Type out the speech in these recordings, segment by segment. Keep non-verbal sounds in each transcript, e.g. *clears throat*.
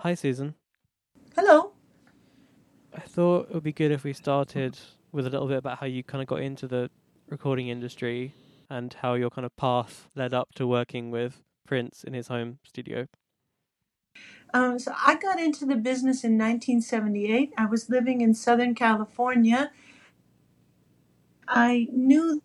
Hi, Susan. Hello. I thought it would be good if we started with a little bit about how you kind of got into the recording industry and how your kind of path led up to working with Prince in his home studio. Um, so I got into the business in 1978. I was living in Southern California. I knew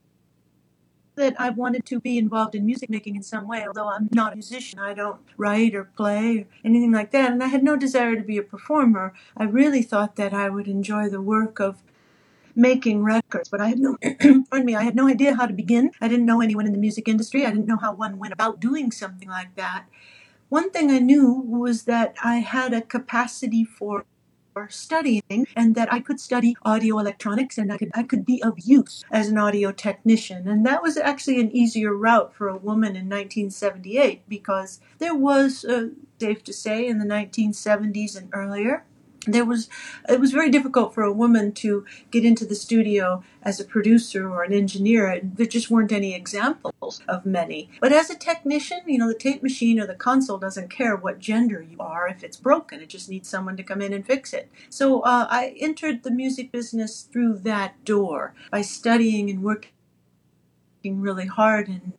that I wanted to be involved in music making in some way, although I'm not a musician. I don't write or play or anything like that. And I had no desire to be a performer. I really thought that I would enjoy the work of making records, but I had no, *clears throat* pardon me, I had no idea how to begin. I didn't know anyone in the music industry. I didn't know how one went about doing something like that. One thing I knew was that I had a capacity for studying and that I could study audio electronics and I could I could be of use as an audio technician. And that was actually an easier route for a woman in 1978 because there was uh, safe to say in the 1970s and earlier there was it was very difficult for a woman to get into the studio as a producer or an engineer. There just weren't any examples of many. But as a technician you know the tape machine or the console doesn't care what gender you are. If it's broken it just needs someone to come in and fix it. So uh, i entered the music business through that door by studying and working really hard and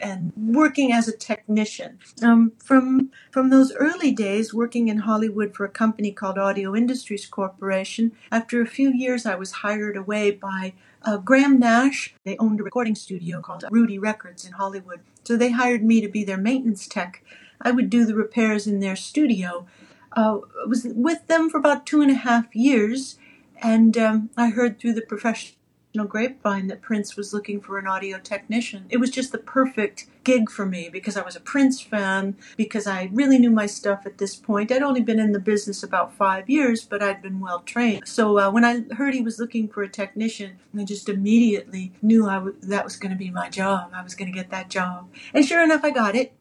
and working as a technician. Um, from from those early days, working in Hollywood for a company called Audio Industries Corporation. After a few years, I was hired away by uh, Graham Nash. They owned a recording studio called Rudy Records in Hollywood. So they hired me to be their maintenance tech. I would do the repairs in their studio. Uh, I was with them for about two and a half years, and um, I heard through the professional grapevine that Prince was looking for an audio technician. It was just the perfect gig for me because I was a Prince fan, because I really knew my stuff at this point. I'd only been in the business about five years, but I'd been well trained. So uh, when I heard he was looking for a technician, I just immediately knew I w- that was going to be my job. I was going to get that job. And sure enough, I got it.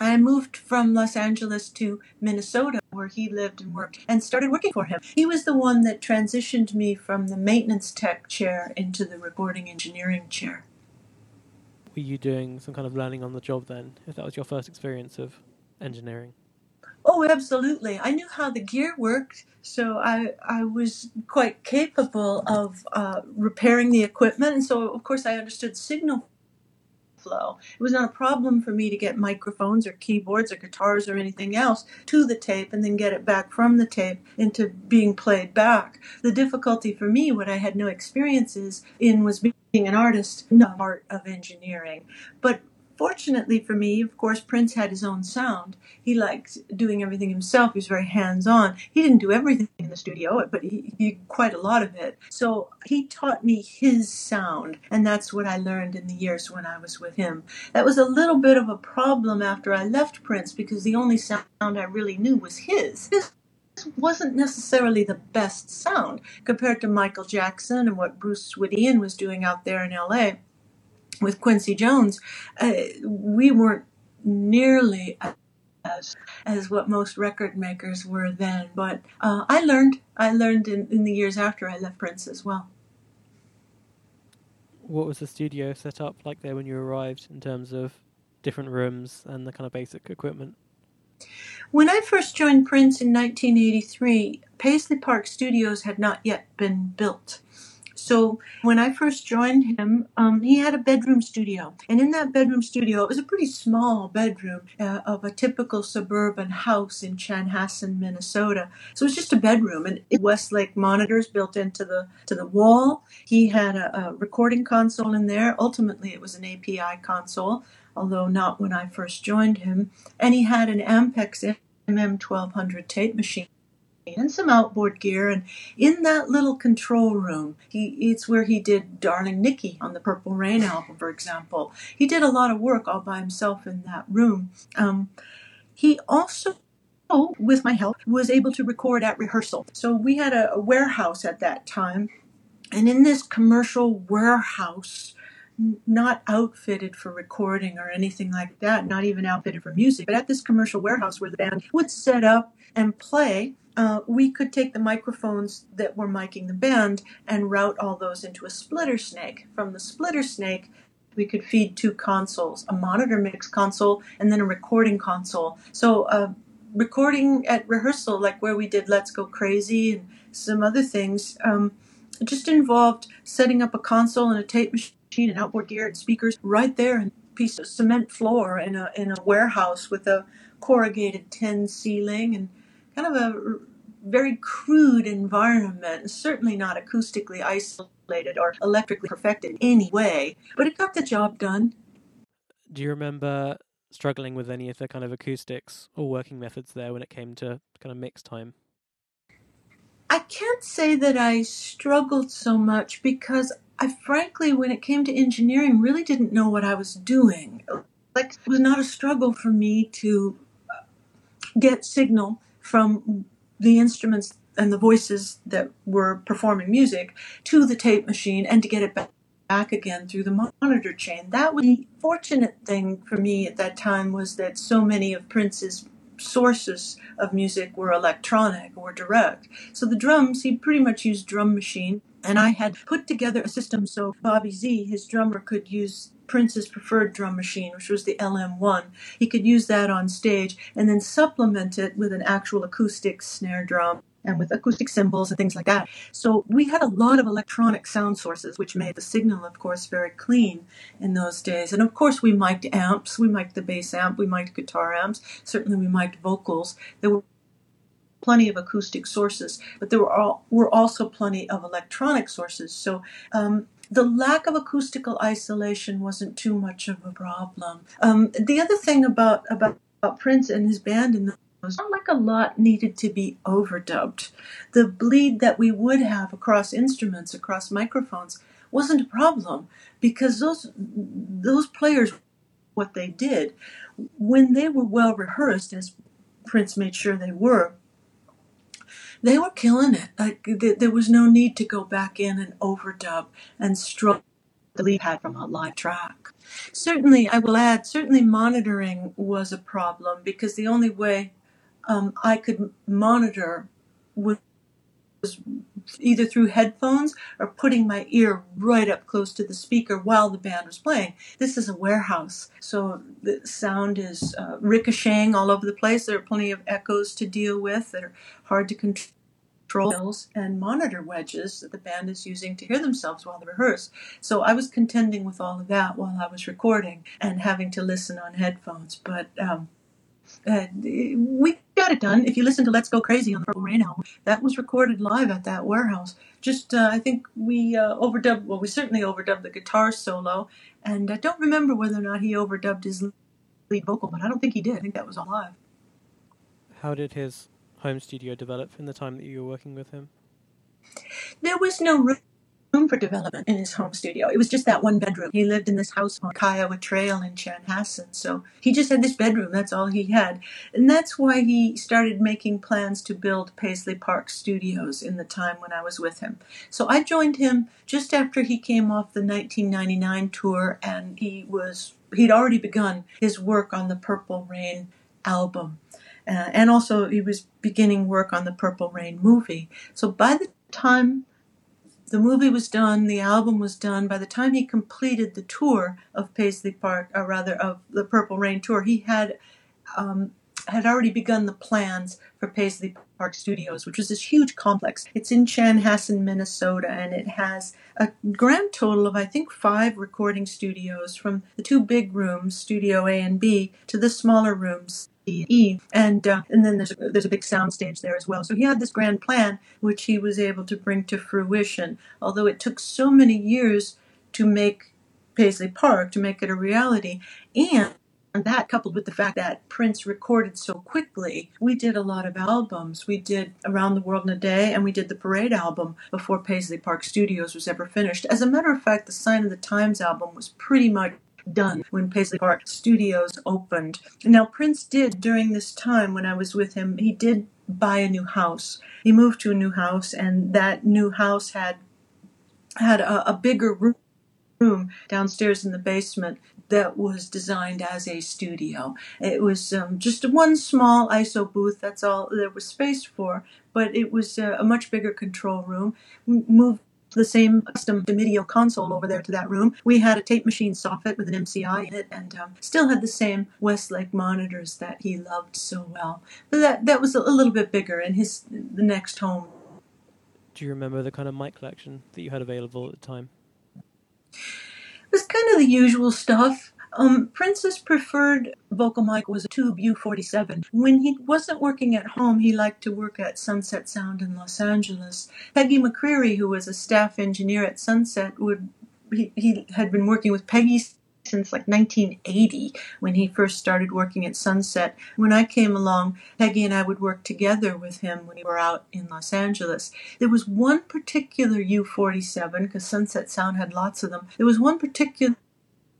I moved from Los Angeles to Minnesota, where he lived and worked, and started working for him. He was the one that transitioned me from the maintenance tech chair into the recording engineering chair. Were you doing some kind of learning on the job then, if that was your first experience of engineering? Oh, absolutely. I knew how the gear worked, so I I was quite capable of uh, repairing the equipment, and so of course I understood signal flow. It was not a problem for me to get microphones or keyboards or guitars or anything else to the tape and then get it back from the tape into being played back. The difficulty for me, what I had no experiences in, was being an artist, not art of engineering. But fortunately for me, of course, Prince had his own sound. He liked doing everything himself. He was very hands on. He didn't do everything in the studio, but he, he quite a lot of it. So he taught me his sound, and that's what I learned in the years when I was with him. That was a little bit of a problem after I left Prince because the only sound I really knew was his. His wasn't necessarily the best sound compared to Michael Jackson and what Bruce Swedien was doing out there in LA with Quincy Jones, uh, we weren't nearly as as what most record makers were then. But uh, I learned. I learned in, in the years after I left Prince as well. What was the studio set up like there when you arrived in terms of different rooms and the kind of basic equipment? When I first joined Prince in 1983, Paisley Park Studios had not yet been built. So when I first joined him, um, he had a bedroom studio. And in that bedroom studio, it was a pretty small bedroom uh, of a typical suburban house in Chanhassen, Minnesota. So it was just a bedroom and Westlake monitors built into the, to the wall. He had a, a recording console in there. Ultimately, it was an API console, although not when I first joined him. And he had an Ampex MM1200 tape machine and some outboard gear. And in that little control room, he it's where he did Darling Nikki on the Purple Rain album, for example. He did a lot of work all by himself in that room. Um, he also with my help, was able to record at rehearsal. So we had a, a warehouse at that time, and in this commercial warehouse, not outfitted for recording or anything like that, not even outfitted for music, but at this commercial warehouse where the band would set up and play, uh, we could take the microphones that were miking the band and route all those into a splitter snake. From the splitter snake, we could feed two consoles a monitor mix console and then a recording console. So uh, recording at rehearsal, like where we did Let's Go Crazy and some other things, um, it just involved setting up a console and a tape machine and outboard gear and speakers right there and a piece of cement floor in a, in a warehouse with a corrugated tin ceiling and kind of a very crude environment, certainly not acoustically isolated or electrically perfected in any way, but it got the job done. Do you remember struggling with any of the kind of acoustics or working methods there when it came to kind of mix time? I can't say that I struggled so much because I frankly, when it came to engineering, really didn't know what I was doing. Like, it was not a struggle for me to get signal from the instruments and the voices that were performing music to the tape machine and to get it back back again through the monitor chain. That was the fortunate thing for me at that time was that so many of Prince's sources of music were electronic or direct. So the drums, he pretty much used drum machine. And I had put together a system so Bobby Z, his drummer, could use Prince's preferred drum machine, which was the LM1. He could use that on stage and then supplement it with an actual acoustic snare drum and with acoustic cymbals and things like that. So we had a lot of electronic sound sources, which made the signal, of course, very clean in those days. And of course, we mic'd amps. We mic'd the bass amp. We mic'd guitar amps. Certainly, we mic'd vocals. There were plenty of acoustic sources, but there were, all, were also plenty of electronic sources. So um, the lack of acoustical isolation wasn't too much of a problem. Um, the other thing about, about, Prince and his band in was not like a lot needed to be overdubbed. The bleed that we would have across instruments, across microphones, wasn't a problem because those those players, what they did, when they were well rehearsed, as Prince made sure they were, they were killing it. Like there was no need to go back in and overdub and stroke the lead pad from a live track. Certainly, I will add, certainly monitoring was a problem because the only way um, I could monitor was either through headphones or putting my ear right up close to the speaker while the band was playing. This is a warehouse, so the sound is uh, ricocheting all over the place. There are plenty of echoes to deal with that are hard to control and monitor wedges that the band is using to hear themselves while they rehearse. So I was contending with all of that while I was recording and having to listen on headphones. But um, uh, we got it done. If you listen to Let's Go Crazy on the Purple Rain album, that was recorded live at that warehouse. Just, uh, I think we uh, overdubbed, well, we certainly overdubbed the guitar solo, and I don't remember whether or not he overdubbed his lead vocal, but I don't think he did. I think that was all live. How did his home studio develop in the time that you were working with him? There was no room for development in his home studio. It was just that one bedroom. He lived in this house on Kiowa Trail in Chanhassen, so he just had this bedroom. That's all he had, and that's why he started making plans to build Paisley Park Studios in the time when I was with him. So I joined him just after he came off the 1999 tour, and he was he'd already begun his work on the Purple Rain album. Uh, and also, he was beginning work on the Purple Rain movie. So by the time the movie was done, the album was done. By the time he completed the tour of Paisley Park, or rather of the Purple Rain tour, he had um, had already begun the plans for Paisley Park Studios, which was this huge complex. It's in Chanhassen, Minnesota, and it has a grand total of I think five recording studios, from the two big rooms, Studio A and B, to the smaller rooms, E, and uh, and then there's a, there's a big sound stage there as well. So he had this grand plan, which he was able to bring to fruition. Although it took so many years to make Paisley Park to make it a reality, and that coupled with the fact that Prince recorded so quickly, we did a lot of albums. We did Around the World in a Day and we did the Parade album before Paisley Park Studios was ever finished. As a matter of fact, the Sign of the Times album was pretty much done when Paisley Park Studios opened. Now, Prince did during this time when I was with him, he did buy a new house. He moved to a new house, and that new house had had a, a bigger room downstairs in the basement that was designed as a studio. It was um, just one small ISO booth, that's all there was space for, but it was a, a much bigger control room. moved the same custom DeMedio console over there to that room. We had a tape machine soffit with an MCI in it, and um, still had the same Westlake monitors that he loved so well. But that that was a, a little bit bigger in his the next home. Do you remember the kind of mic collection that you had available at the time? It was kind of the usual stuff. Um, Prince's preferred vocal mic was a Tube U47. When he wasn't working at home, he liked to work at Sunset Sound in Los Angeles. Peggy McCreary, who was a staff engineer at Sunset, would he, he had been working with Peggy since like 1980 when he first started working at Sunset. When I came along, Peggy and I would work together with him when we were out in Los Angeles. There was one particular U47 because Sunset Sound had lots of them. There was one particular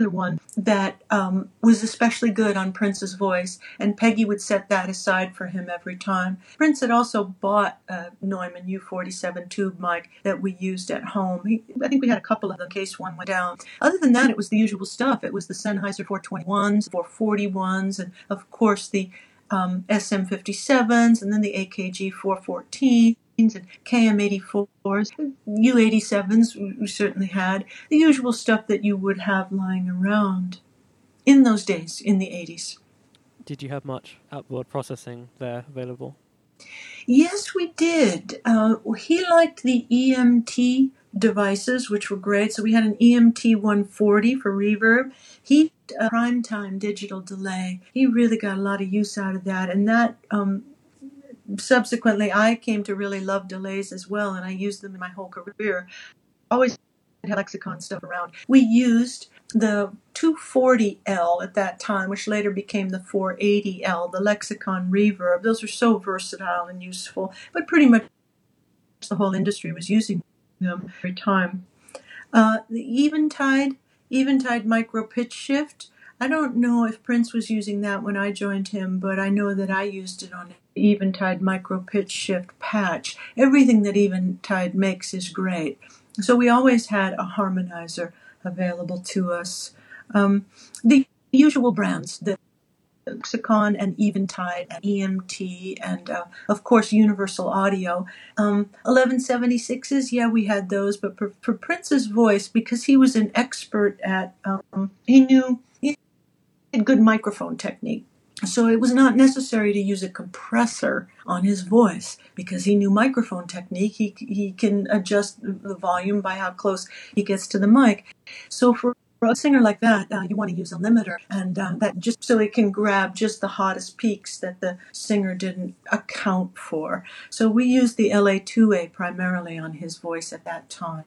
one that um, was especially good on Prince's voice, and Peggy would set that aside for him every time. Prince had also bought a Neumann U47 tube mic that we used at home. He, I think we had a couple of them in case one went down. Other than that, it was the usual stuff. It was the Sennheiser 421s, 441s, and of course the um, SM57s, and then the AKG 414 and KM84s, U87s we certainly had, the usual stuff that you would have lying around in those days in the 80s. Did you have much outboard processing there available? Yes, we did. Uh, he liked the EMT devices, which were great. So we had an EMT 140 for reverb. He a primetime digital delay. He really got a lot of use out of that, and that um, subsequently, I came to really love delays as well, and I used them in my whole career. Always had lexicon stuff around. We used the 240L at that time, which later became the 480L, the lexicon reverb. Those are so versatile and useful, but pretty much the whole industry was using them every time. Uh, the Eventide, Eventide micro pitch shift. I don't know if Prince was using that when I joined him, but I know that I used it on Eventide micro pitch shift patch. Everything that Eventide makes is great. So we always had a harmonizer available to us. Um, the usual brands, the Lexicon and Eventide and EMT and uh, of course Universal Audio. Um, 1176s, yeah, we had those, but for, for, Prince's voice, because he was an expert at, um, he knew he had good microphone technique. So it was not necessary to use a compressor on his voice because he knew microphone technique. He, he can adjust the volume by how close he gets to the mic. So for a singer like that, uh, you want to use a limiter, and uh, that just so it can grab just the hottest peaks that the singer didn't account for. So we used the LA2A primarily on his voice at that time.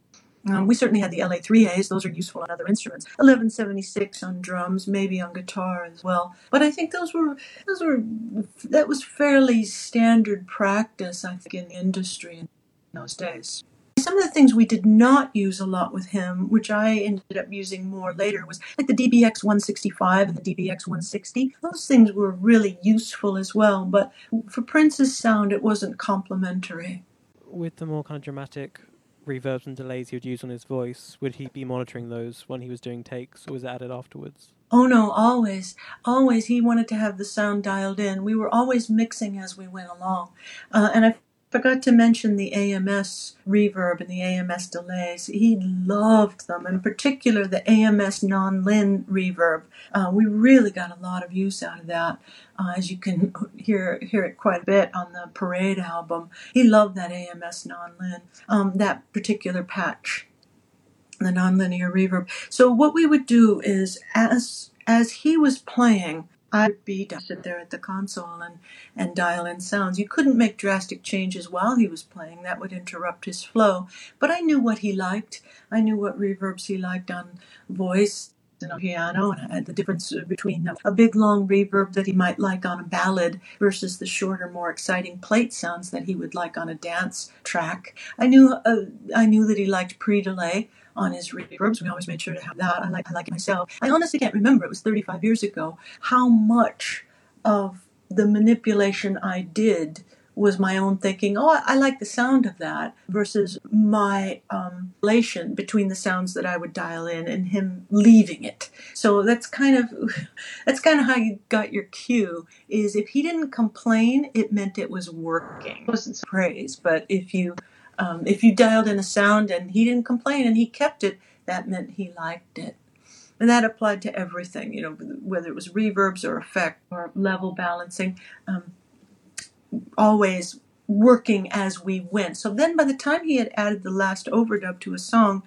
Um, we certainly had the LA3As; those are useful on other instruments. 1176 on drums, maybe on guitar as well. But I think those were those were that was fairly standard practice, I think, in the industry in those days. Some of the things we did not use a lot with him, which I ended up using more later, was like the DBX 165 and the DBX 160. Those things were really useful as well, but for Prince's sound, it wasn't complementary. With the more kind of dramatic reverbs and delays he would use on his voice, would he be monitoring those when he was doing takes, or was it added afterwards? Oh no, always, always. He wanted to have the sound dialed in. We were always mixing as we went along, uh, and I forgot to mention the AMS reverb and the AMS delays. He loved them, in particular the AMS non-lin reverb. Uh, we really got a lot of use out of that, uh, as you can *laughs* hear hear it quite a bit on the Parade album. He loved that AMS non-lin, um, that particular patch, the nonlinear reverb. So what we would do is, as as he was playing, I'd be to sit there at the console and, and dial in sounds. You couldn't make drastic changes while he was playing. That would interrupt his flow. But I knew what he liked. I knew what reverbs he liked on voice and on piano and the difference between a big long reverb that he might like on a ballad versus the shorter, more exciting plate sounds that he would like on a dance track. I knew uh, I knew that he liked pre-delay on his reverbs. We always made sure to have that. I like I like it myself. I honestly can't remember. It was 35 years ago. How much of the manipulation I did was my own thinking, oh, I like the sound of that, versus my um, relation between the sounds that I would dial in and him leaving it. So that's kind of *laughs* that's kind of how you got your cue. Is if he didn't complain, it meant it was working. It wasn't praise, but if you Um, if you dialed in a sound and he didn't complain and he kept it, that meant he liked it. And that applied to everything, you know, whether it was reverbs or effect or level balancing, um, always working as we went. So then by the time he had added the last overdub to a song,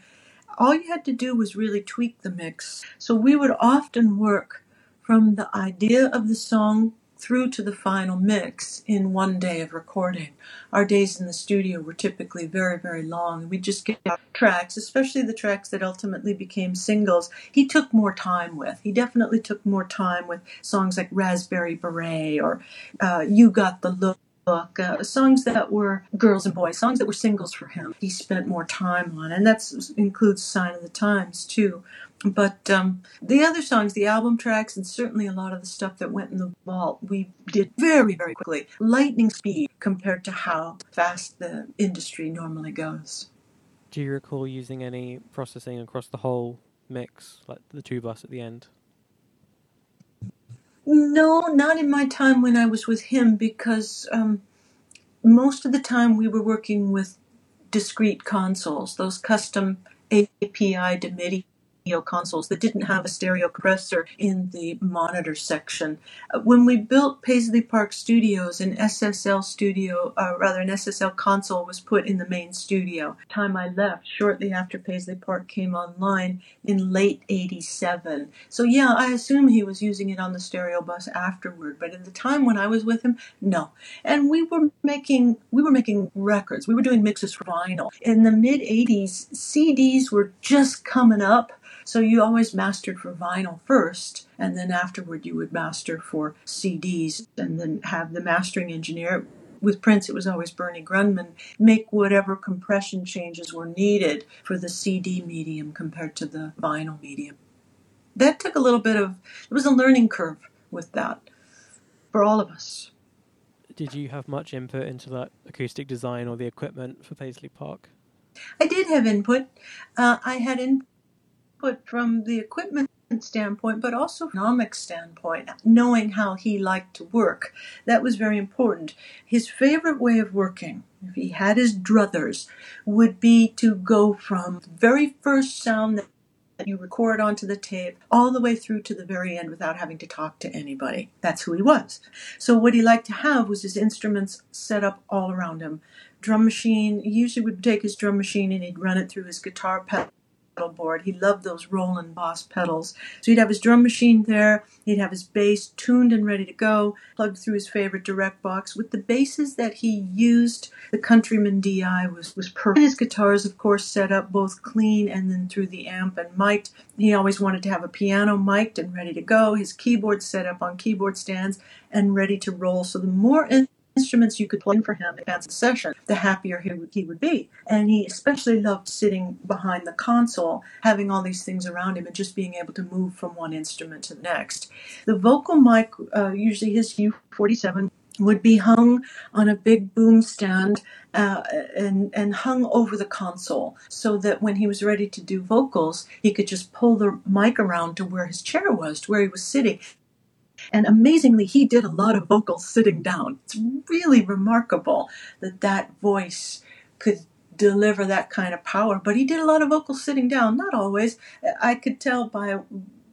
all you had to do was really tweak the mix. So we would often work from the idea of the song through to the final mix in one day of recording. Our days in the studio were typically very, very long. We'd just get tracks, especially the tracks that ultimately became singles. He took more time with. He definitely took more time with songs like Raspberry Beret or uh, You Got the Look book, uh, songs that were girls and boys, songs that were singles for him. He spent more time on, and that includes "Sign of the Times" too. But um, the other songs, the album tracks, and certainly a lot of the stuff that went in the vault, we did very, very quickly, lightning speed compared to how fast the industry normally goes. Do you recall using any processing across the whole mix, like the two bus at the end? No, not in my time when I was with him, because um, most of the time we were working with discrete consoles, those custom API DeMedio consoles that didn't have a stereo compressor in the monitor section. Uh, when we built Paisley Park Studios, an SSL studio, uh, rather an SSL console was put in the main studio. Time I left shortly after Paisley Park came online in late 87. So yeah, I assume he was using it on the stereo bus afterward, but at the time when I was with him, no. And we were making we were making records. We were doing mixes for vinyl. In the mid 80s, CDs were just coming up so you always mastered for vinyl first, and then afterward you would master for CDs, and then have the mastering engineer. With Prince, it was always Bernie Grundman, make whatever compression changes were needed for the CD medium compared to the vinyl medium. That took a little bit of, it was a learning curve with that for all of us. Did you have much input into that acoustic design or the equipment for Paisley Park? I did have input. Uh, I had in, input from the equipment standpoint, but also economic standpoint, knowing how he liked to work. That was very important. His favorite way of working, if he had his druthers, would be to go from the very first sound that you record onto the tape all the way through to the very end without having to talk to anybody. That's who he was. So what he liked to have was his instruments set up all around him. Drum machine, he usually would take his drum machine and he'd run it through his guitar pedal board. He loved those Roland Boss pedals. So he'd have his drum machine there, he'd have his bass tuned and ready to go, plugged through his favorite direct box. With the basses that he used, the Countryman DI was, was perfect. His guitars, of course, set up both clean and then through the amp and mic'd. He always wanted to have a piano mic'd and ready to go, his keyboard set up on keyboard stands and ready to roll. So the more instruments you could play for him in advance the session, the happier he, he would be. And he especially loved sitting behind the console, having all these things around him and just being able to move from one instrument to the next. The vocal mic, uh, usually his U47, would be hung on a big boom stand uh, and and hung over the console so that when he was ready to do vocals he could just pull the mic around to where his chair was to where he was sitting and amazingly, he did a lot of vocals sitting down. It's really remarkable that that voice could deliver that kind of power. But he did a lot of vocals sitting down. Not always. I could tell by,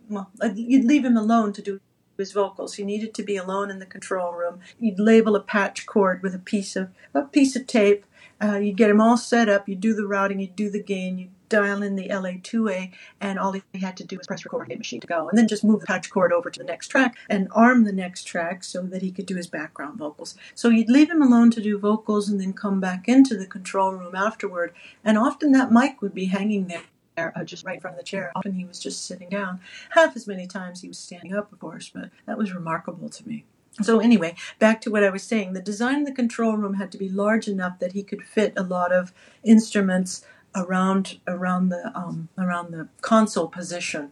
well, you'd leave him alone to do his vocals. He needed to be alone in the control room. You'd label a patch cord with a piece of a piece of tape. Uh, you'd get him all set up. You'd do the routing. You'd do the gain. You'd dial in the LA2A, and all he had to do was press record, hit machine to go, and then just move the patch cord over to the next track and arm the next track so that he could do his background vocals. So you'd leave him alone to do vocals and then come back into the control room afterward, and often that mic would be hanging there. Uh, just right of the chair. Often he was just sitting down. Half as many times he was standing up, of course, but that was remarkable to me. So anyway, back to what I was saying. The design of the control room had to be large enough that he could fit a lot of instruments around around the um, around the console position.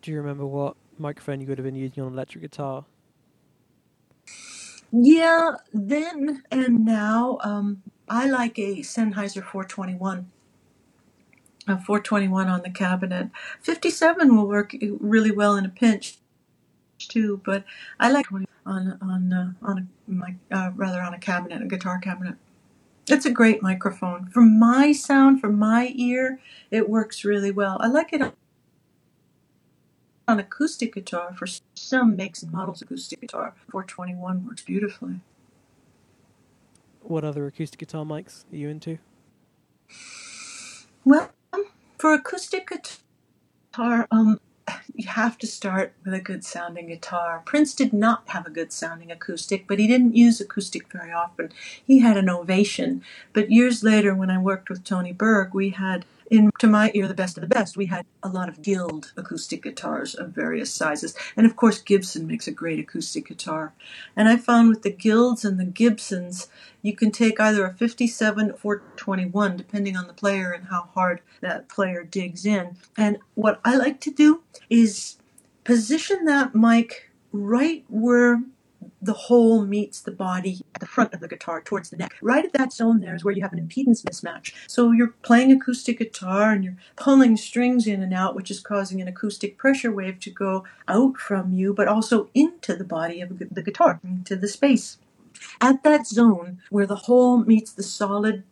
Do you remember what microphone you would have been using on electric guitar? Yeah, then and now, um, I like a Sennheiser 421. A 421 on the cabinet. 57 will work really well in a pinch too, but I like on on uh, on a, my uh, rather on a cabinet, a guitar cabinet. It's a great microphone. For my sound, for my ear, it works really well. I like it on acoustic guitar. For some makes and models acoustic guitar, 421 works beautifully. What other acoustic guitar mics are you into? Well, for acoustic guitar, um, you have to start with a good sounding guitar. Prince did not have a good sounding acoustic, but he didn't use acoustic very often. He had an ovation. But years later, when I worked with Tony Berg, we had in to my ear the best of the best. We had a lot of guild acoustic guitars of various sizes. And of course gibson makes a great acoustic guitar. And i found with the guilds and the gibsons you can take either a 57 or 21 depending on the player and how hard that player digs in. And what i like to do is position that mic right where the hole meets the body at the front of the guitar towards the neck. Right at that zone there is where you have an impedance mismatch. So you're playing acoustic guitar and you're pulling strings in and out, which is causing an acoustic pressure wave to go out from you, but also into the body of the guitar, into the space. At that zone where the hole meets the solid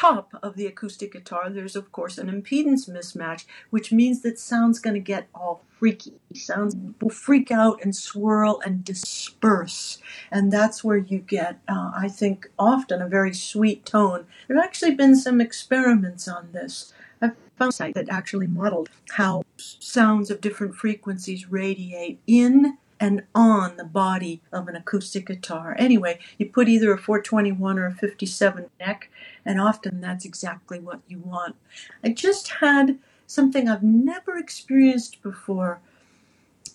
top of the acoustic guitar, there's of course an impedance mismatch, which means that sound's going to get all freaky. Sounds will freak out and swirl and disperse, and that's where you get, uh, I think, often a very sweet tone. There have actually been some experiments on this. I've found a site that actually modeled how sounds of different frequencies radiate in and on the body of an acoustic guitar. Anyway, you put either a 421 or a 57 neck, and often that's exactly what you want. I just had something I've never experienced before.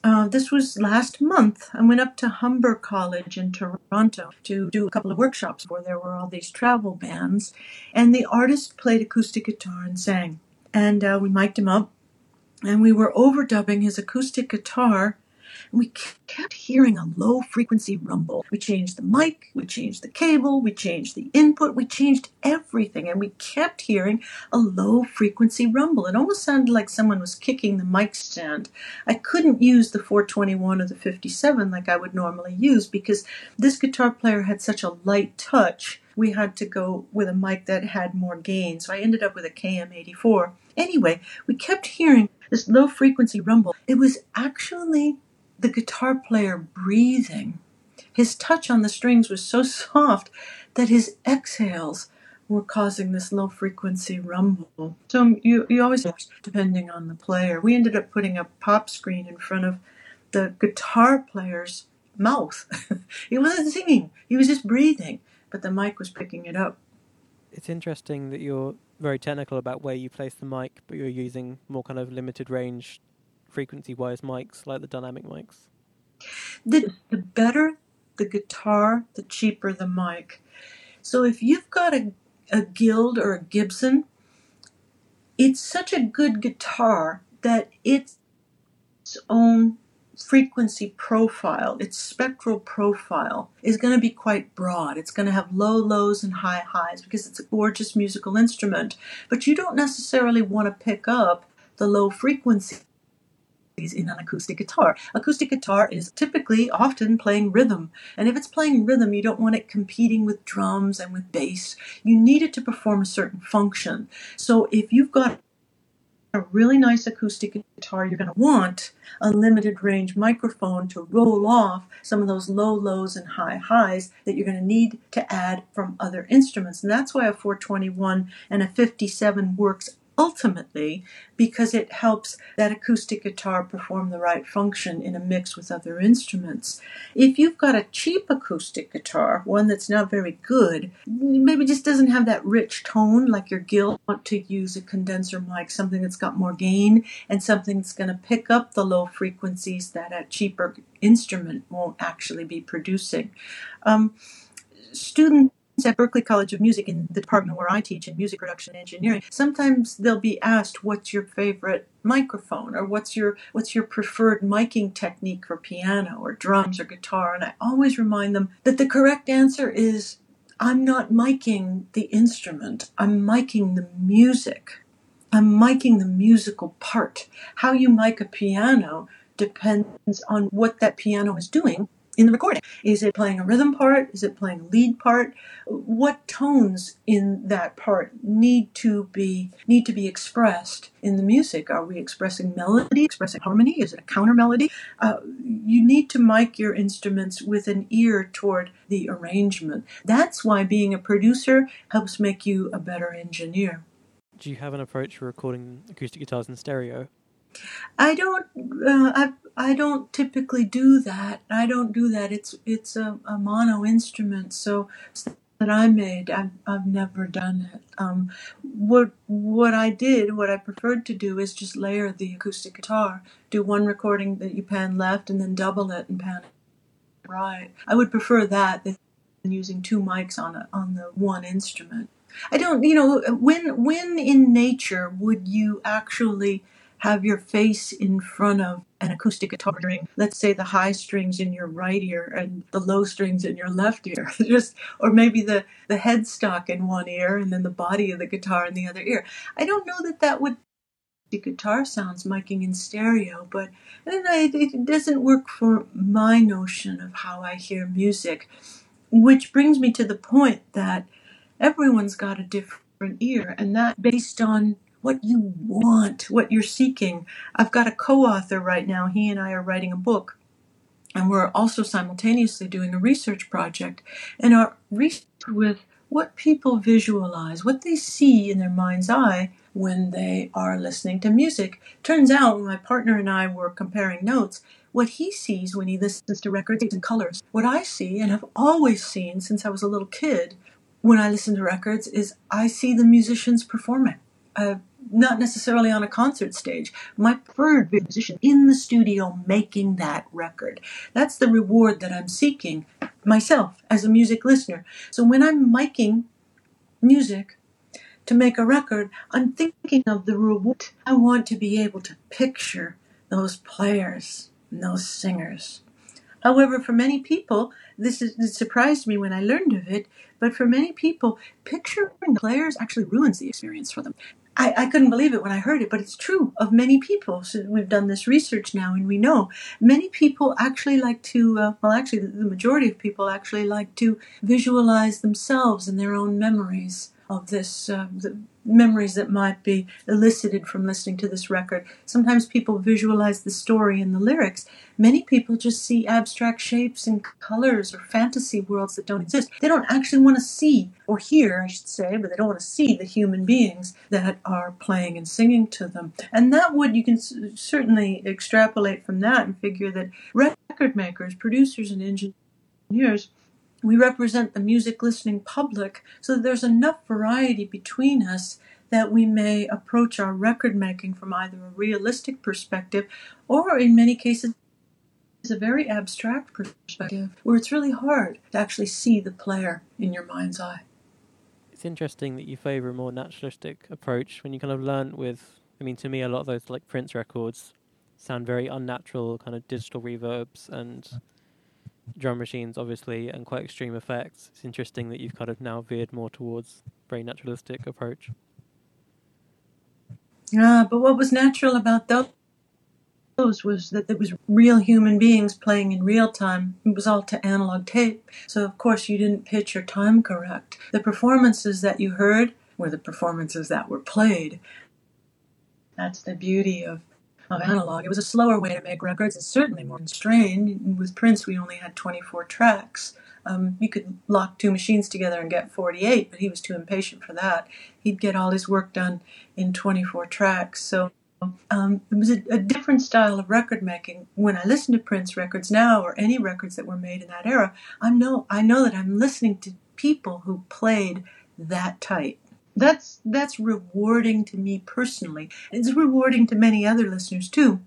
Uh, this was last month. I went up to Humber College in Toronto to do a couple of workshops where there were all these travel bands, and the artist played acoustic guitar and sang. And uh, we mic'd him up, and we were overdubbing his acoustic guitar we kept hearing a low frequency rumble. We changed the mic, we changed the cable, we changed the input, we changed everything, and we kept hearing a low frequency rumble. It almost sounded like someone was kicking the mic stand. I couldn't use the 421 or the 57 like I would normally use because this guitar player had such a light touch we had to go with a mic that had more gain. So I ended up with a KM84. Anyway, we kept hearing this low frequency rumble. It was actually the guitar player breathing. His touch on the strings was so soft that his exhales were causing this low frequency rumble. So you, you always depending on the player. We ended up putting a pop screen in front of the guitar player's mouth. *laughs* he wasn't singing, he was just breathing, but the mic was picking it up. It's interesting that you're very technical about where you place the mic, but you're using more kind of limited range frequency wise mics, like the dynamic mics? The, the better the guitar, the cheaper the mic. So if you've got a, a Guild or a Gibson, it's such a good guitar that its its own frequency profile, its spectral profile, is going to be quite broad. It's going to have low lows and high highs because it's a gorgeous musical instrument. But you don't necessarily want to pick up the low frequency in an acoustic guitar. Acoustic guitar is typically often playing rhythm. And if it's playing rhythm, you don't want it competing with drums and with bass. You need it to perform a certain function. So if you've got a really nice acoustic guitar, you're going to want a limited range microphone to roll off some of those low lows and high highs that you're going to need to add from other instruments. And that's why a 421 and a 57 works ultimately because it helps that acoustic guitar perform the right function in a mix with other instruments. If you've got a cheap acoustic guitar, one that's not very good, maybe just doesn't have that rich tone like your Guild, want to use a condenser mic, something that's got more gain and something that's going to pick up the low frequencies that a cheaper instrument won't actually be producing. Um, students at Berklee College of Music in the department where I teach in music production engineering, sometimes they'll be asked what's your favorite microphone or what's your what's your preferred miking technique for piano or drums or guitar and I always remind them that the correct answer is I'm not miking the instrument, I'm miking the music. I'm miking the musical part. How you mic a piano depends on what that piano is doing in the recording. Is it playing a rhythm part? Is it playing a lead part? What tones in that part need to be need to be expressed in the music? Are we expressing melody, expressing harmony? Is it a counter melody? Uh, you need to mic your instruments with an ear toward the arrangement. That's why being a producer helps make you a better engineer. Do you have an approach for recording acoustic guitars in stereo? I don't. Uh, I I don't typically do that. I don't do that. It's it's a, a mono instrument, so that I made. I've I've never done it. Um, what what I did, what I preferred to do, is just layer the acoustic guitar. Do one recording that you pan left, and then double it and pan right. I would prefer that than using two mics on a, on the one instrument. I don't. You know, when when in nature would you actually have your face in front of an acoustic guitar string, let's say the high strings in your right ear and the low strings in your left ear, *laughs* just or maybe the the headstock in one ear and then the body of the guitar in the other ear. I don't know that that would the guitar sounds miking in stereo, but it, it doesn't work for my notion of how I hear music, which brings me to the point that everyone's got a different ear, and that based on what you want, what you're seeking. I've got a co author right now. He and I are writing a book. And we're also simultaneously doing a research project. And our research with what people visualize, what they see in their mind's eye when they are listening to music. Turns out, when my partner and I were comparing notes, what he sees when he listens to records and colors. What I see and have always seen since I was a little kid when I listen to records is I see the musicians performing. Uh, not necessarily on a concert stage. My preferred musician in the studio making that record. That's the reward that I'm seeking myself as a music listener. So when I'm miking music to make a record, I'm thinking of the reward. I want to be able to picture those players and those singers. However, for many people, this, is, this surprised me when I learned of it, but for many people, picturing players actually ruins the experience for them. I, I couldn't believe it when I heard it, but it's true of many people. So we've done this research now, and we know many people actually like to. Uh, well, actually, the majority of people actually like to visualize themselves and their own memories of this uh, the memories that might be elicited from listening to this record. Sometimes people visualize the story in the lyrics. Many people just see abstract shapes and colors or fantasy worlds that don't exist. They don't actually want to see or hear, I should say, but they don't want to see the human beings that are playing and singing to them. And that would you can certainly extrapolate from that and figure that record makers, producers, and engineers we represent the music listening public so that there's enough variety between us that we may approach our record making from either a realistic perspective or, in many cases, a very abstract perspective where it's really hard to actually see the player in your mind's eye. It's interesting that you favour a more naturalistic approach when you kind of learn with, I mean, to me, a lot of those like Prince records sound very unnatural, kind of digital reverbs and drum machines, obviously, and quite extreme effects. It's interesting that you've kind of now veered more towards very naturalistic approach. Yeah, but what was natural about those was that there was real human beings playing in real time. It was all to analog tape, so of course you didn't pitch your time correct. The performances that you heard were the performances that were played. That's the beauty of of analog. It was a slower way to make records. It's certainly more constrained. With Prince, we only had 24 tracks. Um, you could lock two machines together and get 48, but he was too impatient for that. He'd get all his work done in 24 tracks. So um, it was a, a, different style of record making. When I listen to Prince records now, or any records that were made in that era, I know I know that I'm listening to people who played that tight that's that's rewarding to me personally. It's rewarding to many other listeners too.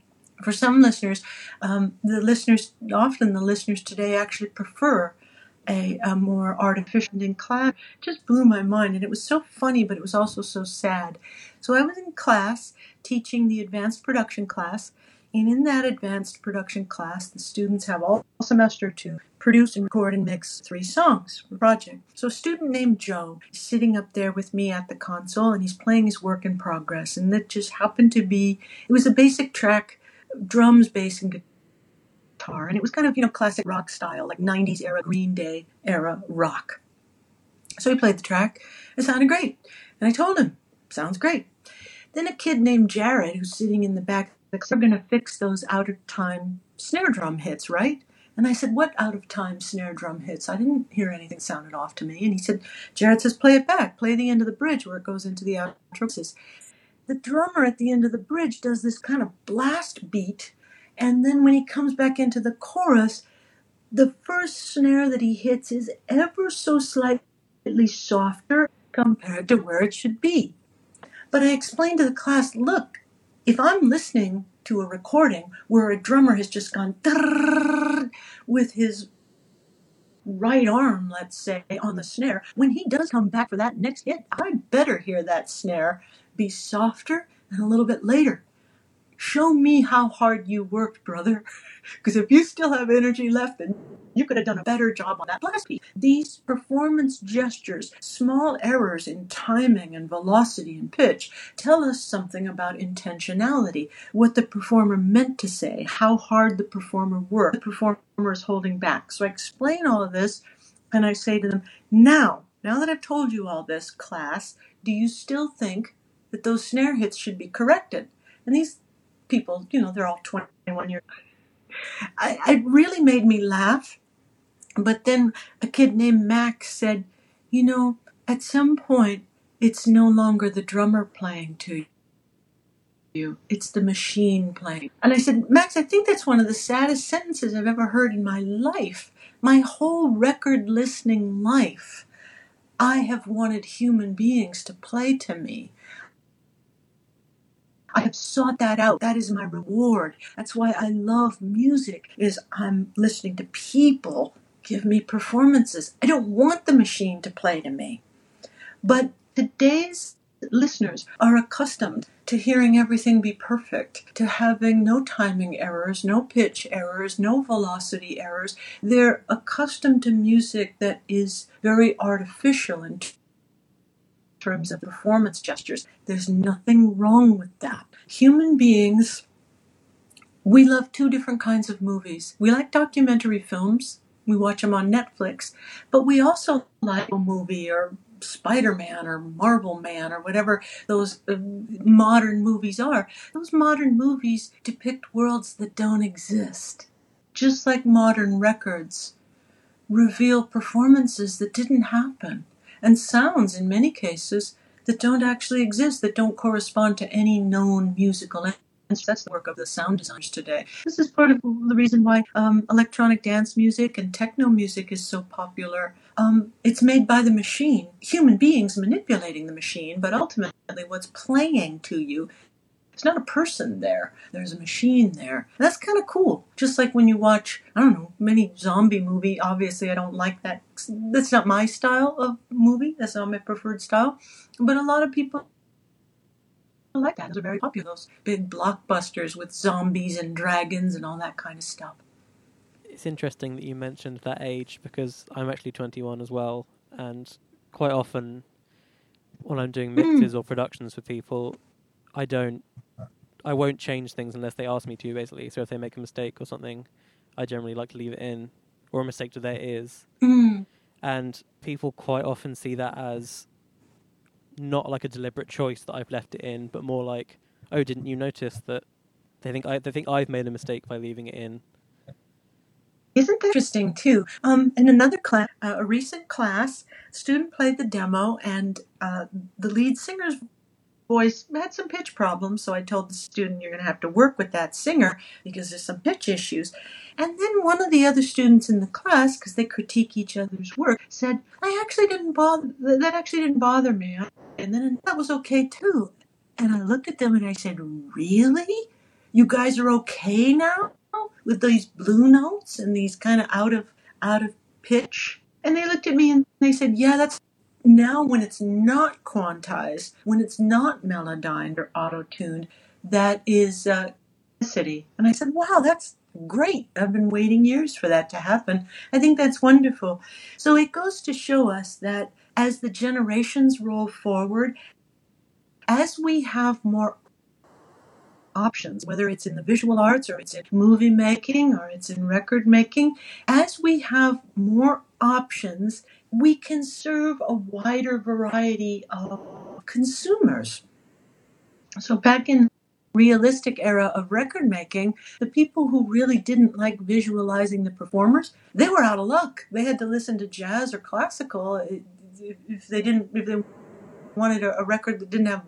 For some listeners, um, the listeners often the listeners today actually prefer a, a more artificial in class. Just blew my mind, and it was so funny, but it was also so sad. So I was in class teaching the advanced production class, and in that advanced production class, the students have all semester to produce and record and mix three songs for project. So a student named Joe is sitting up there with me at the console and he's playing his work in progress. And that just happened to be, it was a basic track, drums, bass, and guitar, and it was kind of, you know, classic rock style, like 90s era Green Day era rock. So he played the track. It sounded great. And I told him, sounds great. Then a kid named Jared, who's sitting in the back, we're going to fix those out of time snare drum hits, right? And I said, What out of time snare drum hits? I didn't hear anything sounded off to me. And he said, Jared says, Play it back. Play the end of the bridge where it goes into the outro. The drummer at the end of the bridge does this kind of blast beat. And then when he comes back into the chorus, the first snare that he hits is ever so slightly softer compared to where it should be. But I explained to the class look, if I'm listening to a recording where a drummer has just gone with his right arm, let's say, on the snare, when he does come back for that next hit, I better hear that snare be softer and a little bit later. Show me how hard you worked, brother. *laughs* Because if you still have energy left, then you could have done a better job on that last piece. These performance gestures, small errors in timing and velocity and pitch, tell us something about intentionality, what the performer meant to say, how hard the performer worked, the performer is holding back. So I explain all of this and I say to them, now, now that I've told you all this, class, do you still think that those snare hits should be corrected? And these people, you know, they're all 21 years. I, it really made me laugh. But then a kid named Max said, you know, at some point, it's no longer the drummer playing to you. It's the machine playing. And I said, Max, I think that's one of the saddest sentences I've ever heard in my life. My whole record listening life, I have wanted human beings to play to me. I have sought that out. That is my reward. That's why I love music is I'm listening to people give me performances. I don't want the machine to play to me. But today's listeners are accustomed to hearing everything be perfect, to having no timing errors, no pitch errors, no velocity errors. They're accustomed to music that is very artificial in terms of performance gestures. There's nothing wrong with that. Human beings, we love two different kinds of movies. We like documentary films. We watch them on Netflix, but we also like a movie or Spider Man or Marvel Man or whatever those uh, modern movies are. Those modern movies depict worlds that don't exist. Just like modern records reveal performances that didn't happen and sounds in many cases that don't actually exist, that don't correspond to any known musical that's the work of the sound designers today. This is part of the reason why um, electronic dance music and techno music is so popular. Um, it's made by the machine, human beings manipulating the machine, but ultimately what's playing to you it's not a person there. There's a machine there. And that's kind of cool. Just like when you watch, I don't know, many zombie movie. Obviously, I don't like that. That's not my style of movie. That's not my preferred style. But a lot of people like that. Those are very popular. Those big blockbusters with zombies and dragons and all that kind of stuff. It's interesting that you mentioned that age because I'm actually 21 as well, and quite often when I'm doing mixes mm. or productions for people, I don't I won't change things unless they ask me to, basically. So if they make a mistake or something, I generally like to leave it in, or a mistake to their ears. Mm. And people quite often see that as not like a deliberate choice that I've left it in, but more like, oh, didn't you notice that they think I they think I've made a mistake by leaving it in. Isn't that interesting too? Um, in another class, uh, a recent class, student played the demo, and uh, the lead singer's voice had some pitch problems, so I told the student, You're going to have to work with that singer because there's some pitch issues. And then one of the other students in the class, because they critique each other's work, said, I actually didn't bother, that actually didn't bother me. And then that was okay too. And I looked at them and I said, Really? You guys are okay now with these blue notes and these kind of out of out of pitch? And they looked at me and they said, Yeah, that's now, when it's not quantized, when it's not melodyned or auto tuned, that is uh, city. And I said, wow, that's great. I've been waiting years for that to happen. I think that's wonderful. So it goes to show us that as the generations roll forward, as we have more options, whether it's in the visual arts or it's in movie making or it's in record making. As we have more options, we can serve a wider variety of consumers. So back in realistic era of record making, the people who really didn't like visualizing the performers, they were out of luck. They had to listen to jazz or classical if they didn't if they wanted a, record that didn't have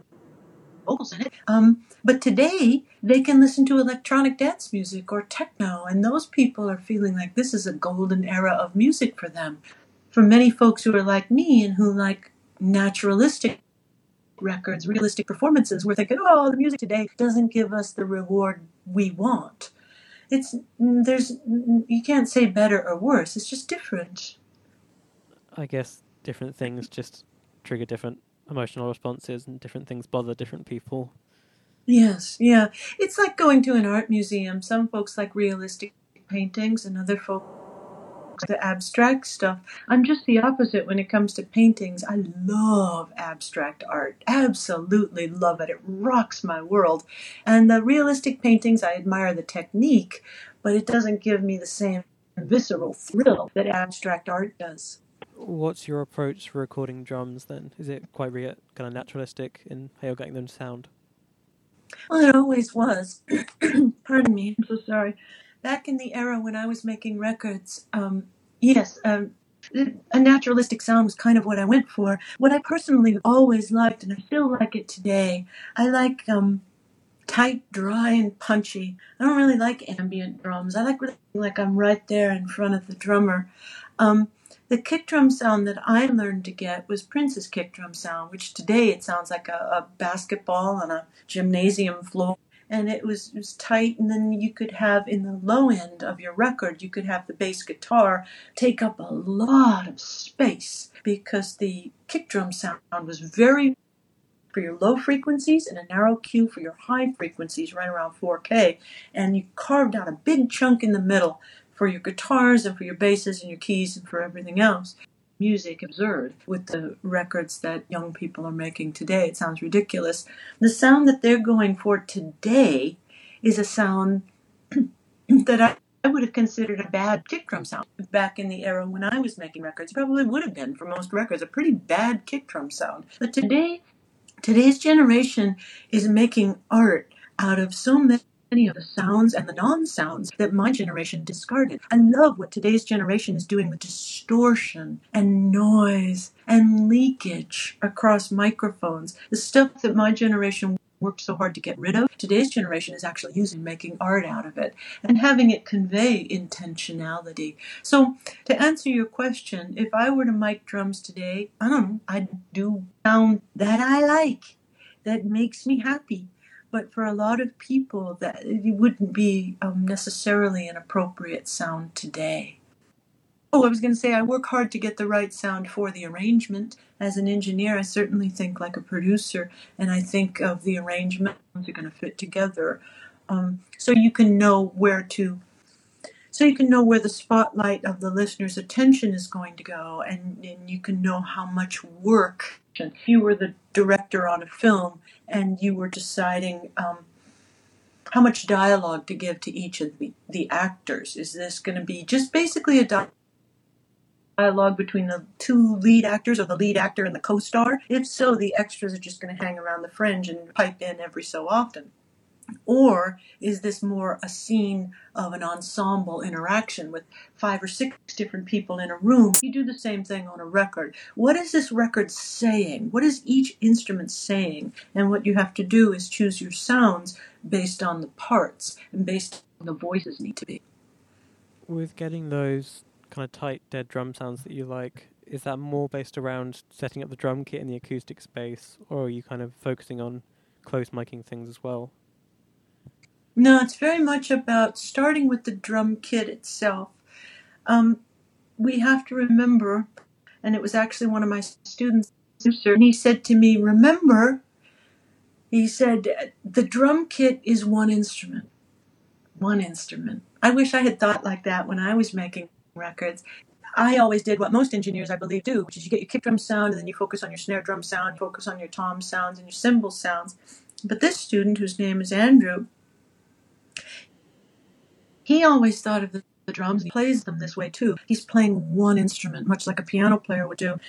vocals in it. Um, but today they can listen to electronic dance music or techno, and those people are feeling like this is a golden era of music for them. For many folks who are like me and who like naturalistic records, realistic performances, we're thinking, oh, the music today doesn't give us the reward we want. It's there's you can't say better or worse. It's just different. I guess different things just trigger different emotional responses, and different things bother different people. Yes, yeah. It's like going to an art museum. Some folks like realistic paintings, and other folks the abstract stuff. I'm just the opposite when it comes to paintings. I love abstract art. Absolutely love it. It rocks my world. And the realistic paintings, I admire the technique, but it doesn't give me the same visceral thrill that abstract art does. What's your approach for recording drums then? Is it quite re- kind of naturalistic in how you're getting them to sound? Well, it always was. *clears throat* Pardon me, I'm so sorry back in the era when I was making records, um, yes, um, a naturalistic sound was kind of what I went for. What I personally always liked, and I still like it today, I like um, tight, dry, and punchy. I don't really like ambient drums. I like like I'm right there in front of the drummer. Um, the kick drum sound that I learned to get was Prince's kick drum sound, which today it sounds like a, a basketball on a gymnasium floor. And it was, it was tight and then you could have in the low end of your record you could have the bass guitar take up a lot of space because the kick drum sound was very for your low frequencies and a narrow Q for your high frequencies right around 4k and you carved out a big chunk in the middle for your guitars and for your basses and your keys and for everything else music absurd with the records that young people are making today. It sounds ridiculous. The sound that they're going for today is a sound *clears throat* that I, I would have considered a bad kick drum sound back in the era when I was making records. Probably would have been for most records a pretty bad kick drum sound. But today, today's generation is making art out of so many any of the sounds and the non sounds that my generation discarded. I love what today's generation is doing with distortion and noise and leakage across microphones. The stuff that my generation worked so hard to get rid of. Today's generation is actually using making art out of it and having it convey intentionality. So, to answer your question, if I were to mic drums today, I don't know, I'd do sound that I like, that makes me happy but for a lot of people that it wouldn't be um, necessarily an appropriate sound today. Oh i was going to say i work hard to get the right sound for the arrangement. As an engineer i certainly think like a producer and i think of the arrangement are going to fit together. Um, so you can know where to so you can know where the spotlight of the listener's attention is going to go and, and you can know how much work if you were the director on a film and you were deciding um, how much dialogue to give to each of the, the actors. Is this going to be just basically a dialogue between the two lead actors or the lead actor and the co-star? If so the extras are just going to hang around the fringe and pipe in every so often or is this more a scene of an ensemble interaction with five or six different people in a room? You do the same thing on a record. What is this record saying? What is each instrument saying? And what you have to do is choose your sounds based on the parts and based on the voices need to be. With getting those kind of tight, dead drum sounds that you like, is that more based around setting up the drum kit in the acoustic space, or are you kind of focusing on close miking things as well? No, it's very much about starting with the drum kit itself. Um, we have to remember, and it was actually one of my students, and he said to me, Remember, he said, the drum kit is one instrument. One instrument. I wish I had thought like that when I was making records. I always did what most engineers, I believe, do, which is you get your kick drum sound and then you focus on your snare drum sound, focus on your tom sounds and your cymbal sounds. But this student, whose name is Andrew, he always thought of the, the drums. He plays them this way too. He's playing one instrument, much like a piano player would do.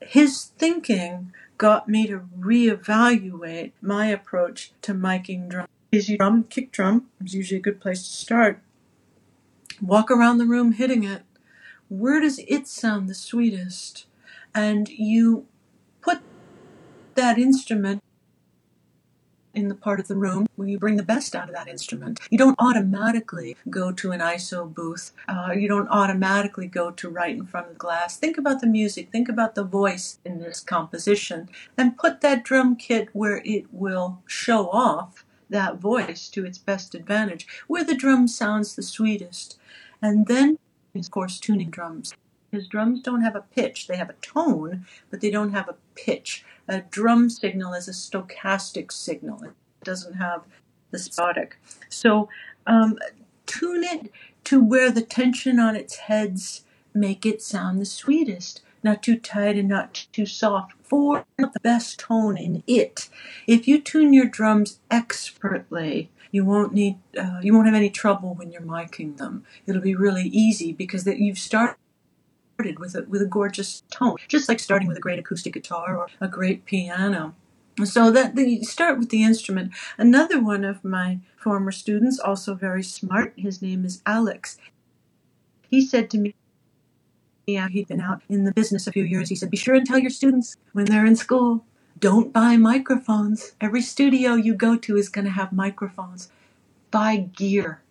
His thinking got me to reevaluate my approach to miking drum. Is drum, kick drum is usually a good place to start. Walk around the room hitting it. Where does it sound the sweetest? And you put that instrument in the part of the room where you bring the best out of that instrument. You don't automatically go to an ISO booth. Uh, you don't automatically go to right in front of the glass. Think about the music. Think about the voice in this composition and put that drum kit where it will show off that voice to its best advantage, where the drum sounds the sweetest. And then, of course, tuning drums. His drums don't have a pitch. They have a tone, but they don't have a pitch. A drum signal is a stochastic signal. It doesn't have the static. So um, tune it to where the tension on its heads make it sound the sweetest. Not too tight and not too soft. For the best tone in it. If you tune your drums expertly, you won't need uh, you won't have any trouble when you're miking them. It'll be really easy because that you've started with a, with a gorgeous tone, just like starting with a great acoustic guitar or a great piano. So that the, you start with the instrument. Another one of my former students, also very smart, his name is Alex. He said to me, yeah, he'd been out in the business a few years. He said, Be sure and tell your students when they're in school, don't buy microphones. Every studio you go to is going to have microphones. Buy gear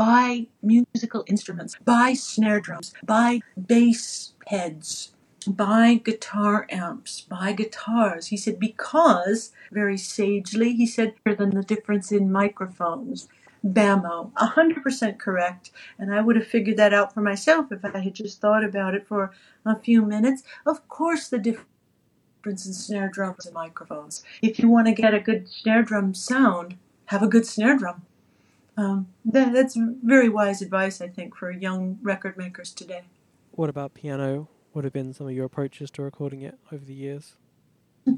buy musical instruments, buy snare drums, buy bass heads, buy guitar amps, buy guitars. He said, because, very sagely, he said, than the difference in microphones. Bammo, 100% correct. And I would have figured that out for myself if I had just thought about it for a few minutes. Of course, the difference in snare drums and microphones. If you want to get a good snare drum sound, have a good snare drum. Um, that, that's very wise advice, I think, for young record makers today. What about piano? What have been some of your approaches to recording it over the years? *laughs*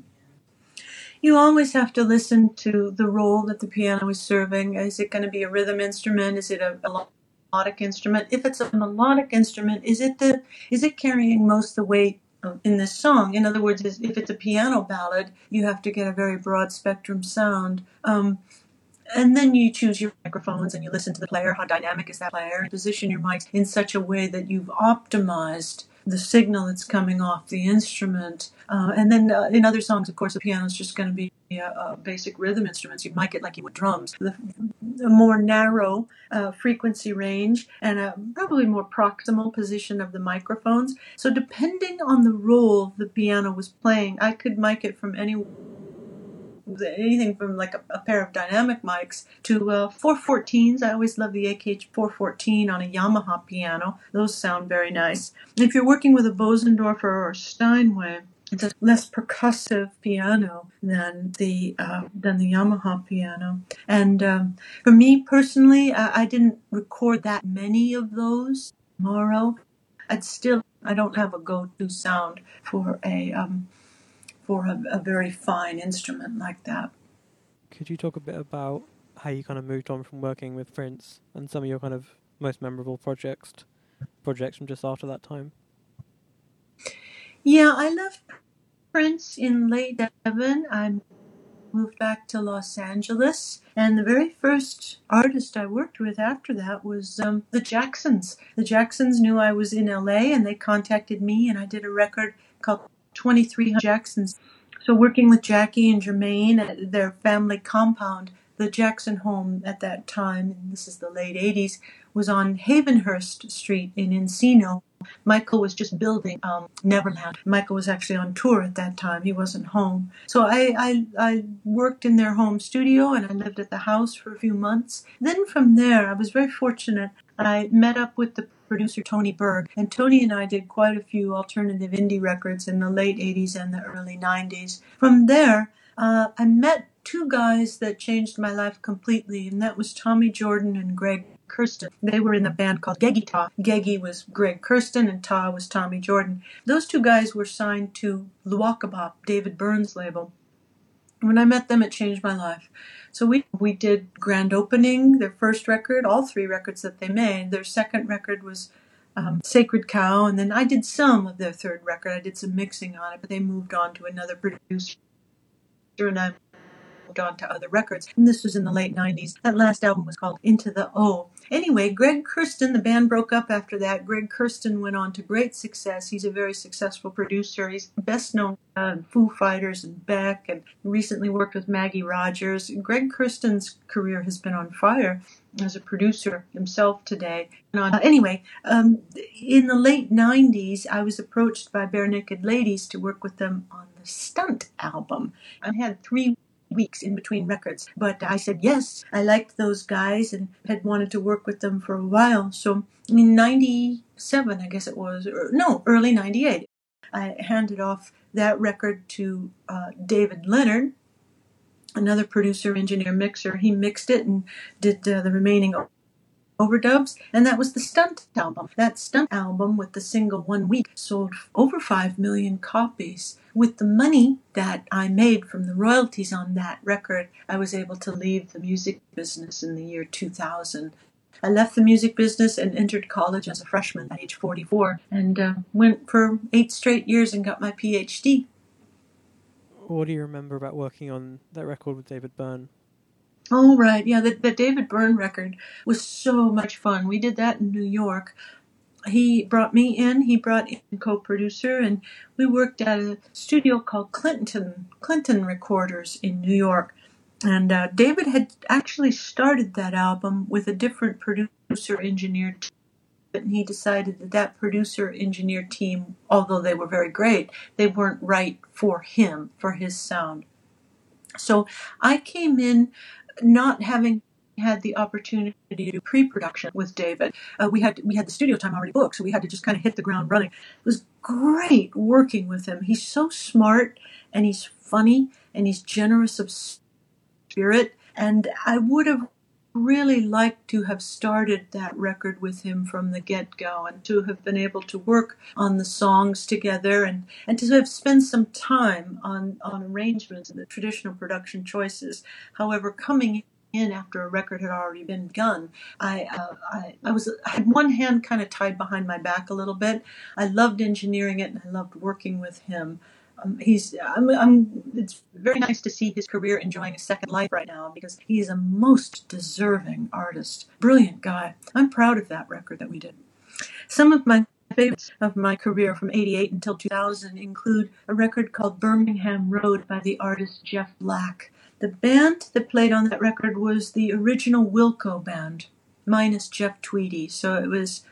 You always have to listen to the role that the piano is serving. Is it going to be a rhythm instrument? Is it a, a melodic instrument? If it's a melodic instrument, is it the is it carrying most of the weight in this song. In other words, if it's a piano ballad, you have to get a very broad spectrum sound. Um, and then you choose your microphones and you listen to the player. How dynamic is that player? Position your mics in such a way that you've optimized the signal that's coming off the instrument. Uh, and then uh, in other songs, of course, the piano is just going to be a, a, basic rhythm instruments. You mic it like you would drums. The, a more narrow uh, frequency range and a probably more proximal position of the microphones. So depending on the role the piano was playing, I could mic it from any anything from like a, a pair of dynamic mics to uh, 414s. I always love the AKG 414 on a Yamaha piano. Those sound very nice. if you're working with a Bosendorfer or Steinway, it's a less percussive piano than the uh, than the Yamaha piano. And um, for me personally, I, I, didn't record that many of those Morrow, I'd still I don't have a go-to sound for a um, for a, a very fine instrument like that. Could you talk a bit about how you kind of moved on from working with Prince and some of your kind of most memorable projects projects from just after that time? Yeah, I left Prince in late seven. I moved back to Los Angeles, and the very first artist I worked with after that was um, the Jacksons. The Jacksons knew I was in LA, and they contacted me, and I did a record called 23 Jacksons. So working with Jackie and Jermaine at their family compound, the Jackson home at that time, this is the late 80s, was on Havenhurst Street in Encino. Michael was just building um, Neverland. Michael was actually on tour at that time. He wasn't home. So I, I, I worked in their home studio and I lived at the house for a few months. Then from there, I was very fortunate. I met up with the producer Tony Berg. And Tony and I did quite a few alternative indie records in the late 80s and the early 90s. From there, uh, I met two guys that changed my life completely, and that was Tommy Jordan and Greg Kurstin. They were in a band called Geggy Tah. Geggy was Greg Kurstin and Ta was Tommy Jordan. Those two guys were signed to Luaka Bop, David Byrne's label. When I met them, it changed my life. So we we did grand opening, their first record, all three records that they made. Their second record was um, Sacred Cow, and then I did some of their third record. I did some mixing on it, but they moved on to another producer, and I moved on to other records. And this was in the late 90s. That last album was called Into the O. Anyway, Greg Kurstin, the band broke up after that. Greg Kurstin went on to great success. He's a very successful producer. He's best known uh, Foo Fighters and Beck, and recently worked with Maggie Rogers. Greg Kurstin's career has been on fire as a producer himself today. Uh, anyway, um, in the late 90s, I was approached by Barenaked Ladies to work with them on the Stunt album. I had three weeks in between records. But I said yes. I liked those guys and had wanted to work with them for a while. So in 97, I guess it was, or no, early 98, I handed off that record to uh, David Leonard, another producer, engineer, mixer. He mixed it and did uh, the remaining overdubs, and that was the Stunt album. That Stunt album with the single One Week sold over 5 million copies. With the money that I made from the royalties on that record, I was able to leave the music business in the year 2000. I left the music business and entered college as a freshman at age 44 and uh, went for eight straight years and got my PhD. What do you remember about working on that record with David Byrne? Oh, right. Yeah, the, the David Byrne record was so much fun. We did that in New York. He brought me in, he brought in co producer, and we worked at a studio called Clinton, Clinton Recorders in New York. And uh, David had actually started that album with a different producer engineer. And he decided that that producer engineer team, although they were very great, they weren't right for him, for his sound. So I came in not having had the opportunity to do pre-production with David. Uh, we had we had the studio time already booked, so we had to just kind of hit the ground running. It was great working with him. He's so smart and he's funny and he's generous of spirit. And I would have really liked to have started that record with him from the get-go and to have been able to work on the songs together and, and to have spent some time on, on arrangements and the traditional production choices. However, coming in after a record had already been begun. I, uh, I, I was I had one hand kind of tied behind my back a little bit. I loved engineering it and I loved working with him um, he's I'm, I'm, it's very nice to see his career enjoying a second life right now because he is a most deserving artist. Brilliant guy. I'm proud of that record that we did. Some of my favorites of my career from 88 until 2000 include a record called birmingham road by the artist jeff black. The band that played on that record was the original wilco band minus jeff tweedy. So it was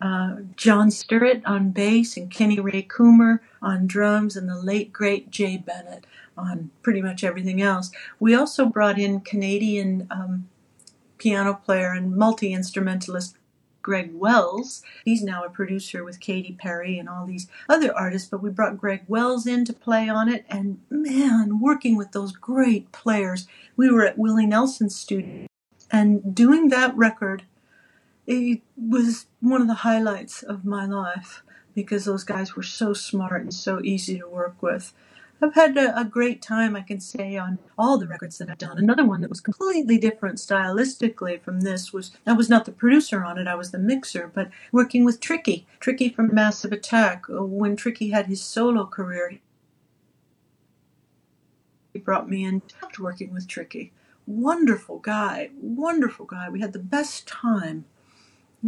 uh, John Stirratt on bass and Kenny Ray Coomer on drums and the late great Jay Bennett on pretty much everything else. We also brought in Canadian um, piano player and multi instrumentalist Greg Wells. He's now a producer with Katy Perry and all these other artists, but we brought Greg Wells in to play on it. And man, working with those great players, we were at Willie Nelson's studio and doing that record it was one of the highlights of my life because those guys were so smart and so easy to work with. I've had a, a, great time, I can say, on all the records that I've done. Another one that was completely different stylistically from this was I was not the producer on it, I was the mixer, but working with Tricky. Tricky from Massive Attack. Uh, when Tricky had his solo career, he brought me in. Working with Tricky. Wonderful guy, wonderful guy. We had the best time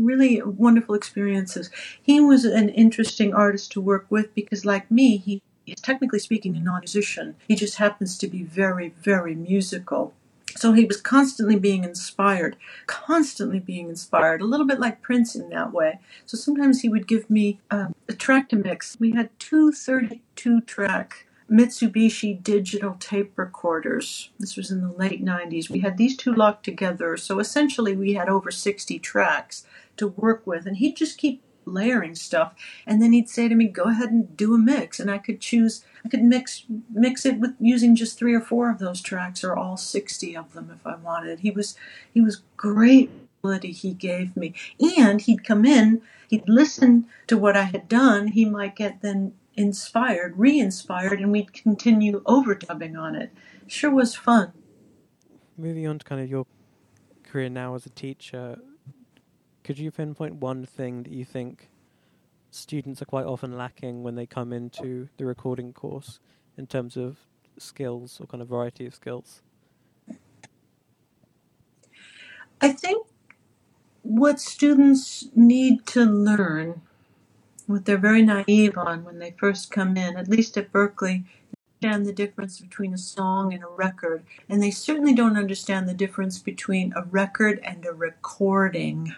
really wonderful experiences. He was an interesting artist to work with because, like me, he is technically speaking a non musician. He just happens to be very, very musical. So he was constantly being inspired, constantly being inspired, a little bit like Prince in that way. So sometimes he would give me um, a track to mix. We had two 32 track Mitsubishi digital tape recorders. This was in the late 90s. We had these two locked together. So essentially, we had over 60 tracks to work with. And he'd just keep layering stuff. And then he'd say to me, go ahead and do a mix. And I could choose, I could mix, mix it with using just three or four of those tracks or all 60 of them if I wanted. He was, he was great he gave me. And he'd come in, he'd listen to what I had done. He might get then inspired, re-inspired, and we'd continue overdubbing on it. Sure was fun. Moving on to kind of your career now as a teacher, could you pinpoint one thing that you think students are quite often lacking when they come into the recording course in terms of skills or kind of variety of skills? I think what students need to learn, what they're very naive on when they first come in, at least at Berklee, understand the difference between a song and a record, and they certainly don't understand the difference between a record and a recording.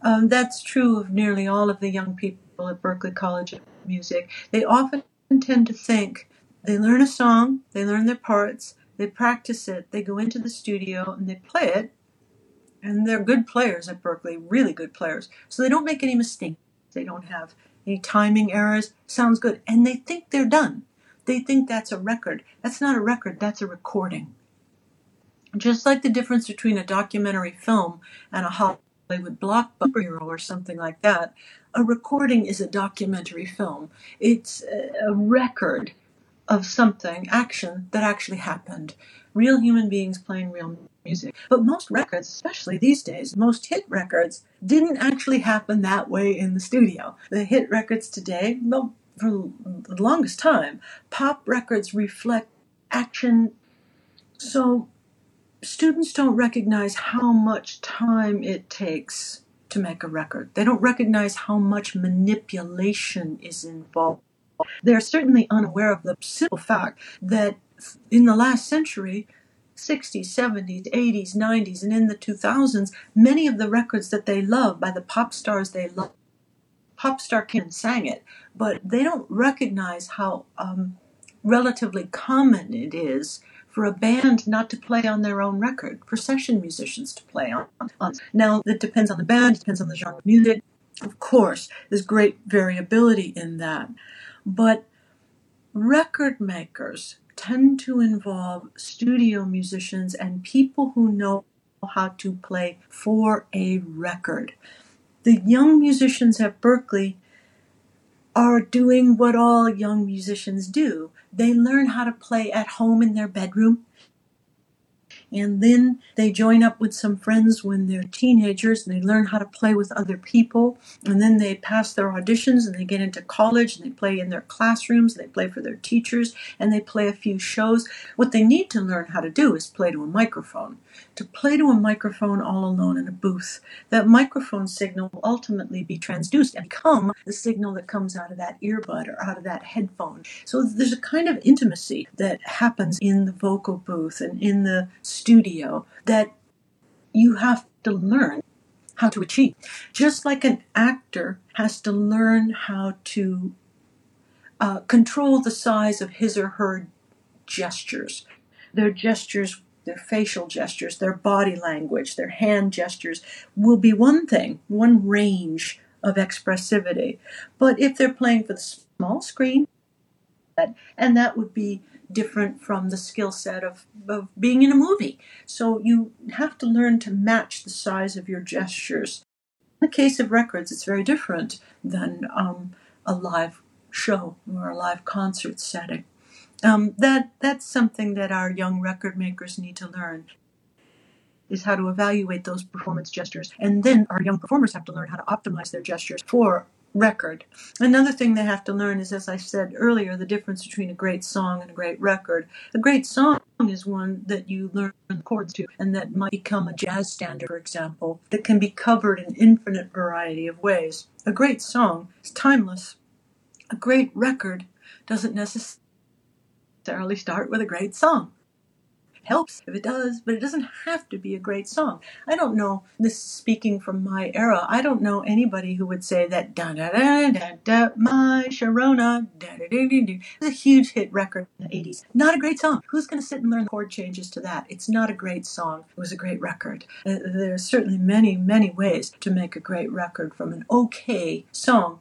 Um, that's true of nearly all of the young people at Berklee College of Music. They often tend to think they learn a song, they learn their parts, they practice it, they go into the studio and they play it, and they're good players at Berklee, really good players. So they don't make any mistakes. They don't have any timing errors. Sounds good. And they think they're done. They think that's a record. That's not a record, that's a recording. Just like the difference between a documentary film and a Hollywood blockbuster or something like that, a recording is a documentary film. It's a record of something, action, that actually happened. Real human beings playing real music. But most records, especially these days, most hit records, didn't actually happen that way in the studio. The hit records today, well, for the longest time, pop records reflect action. So students don't recognize how much time it takes to make a record. They don't recognize how much manipulation is involved. They're certainly unaware of the simple fact that in the last century, 60s, 70s, 80s, 90s, and in the 2000s, many of the records that they love by the pop stars they love, pop star and sang it, but they don't recognize how um, relatively common it is for a band not to play on their own record, for session musicians to play on. on. Now, it depends on the band, depends on the genre of music. Of course, there's great variability in that. But record makers tend to involve studio musicians and people who know how to play for a record. The young musicians at Berklee are doing what all young musicians do. They learn how to play at home in their bedroom and then they join up with some friends when they're teenagers and they learn how to play with other people. And then they pass their auditions and they get into college and they play in their classrooms they play for their teachers and they play a few shows. What they need to learn how to do is play to a microphone to play to a microphone all alone in a booth. That microphone signal will ultimately be transduced and become the signal that comes out of that earbud or out of that headphone. So there's a kind of intimacy that happens in the vocal booth and in the studio that you have to learn how to achieve. Just like an actor has to learn how to uh, control the size of his or her gestures, their gestures, their facial gestures, their body language, their hand gestures will be one thing, one range of expressivity. But if they're playing for the small screen, and that would be different from the skill set of, of being in a movie. So you have to learn to match the size of your gestures. In the case of records, it's very different than um, a live show or a live concert setting. Um, that that's something that our young record makers need to learn is how to evaluate those performance gestures, and then our young performers have to learn how to optimize their gestures for record. Another thing they have to learn is, as I said earlier, the difference between a great song and a great record. A great song is one that you learn chords to and that might become a jazz standard, for example, that can be covered in infinite variety of ways. A great song is timeless. A great record doesn't necessarily start with a great song helps if it does, but it doesn't have to be a great song. I don't know, this speaking from my era, I don't know anybody who would say that da da da da da my Sharona da da da da da a huge hit record in the 80s. Not a great song. Who's going to sit and learn chord changes to that? It's not a great song. It was a great record. There are certainly many, many ways to make a great record from an okay song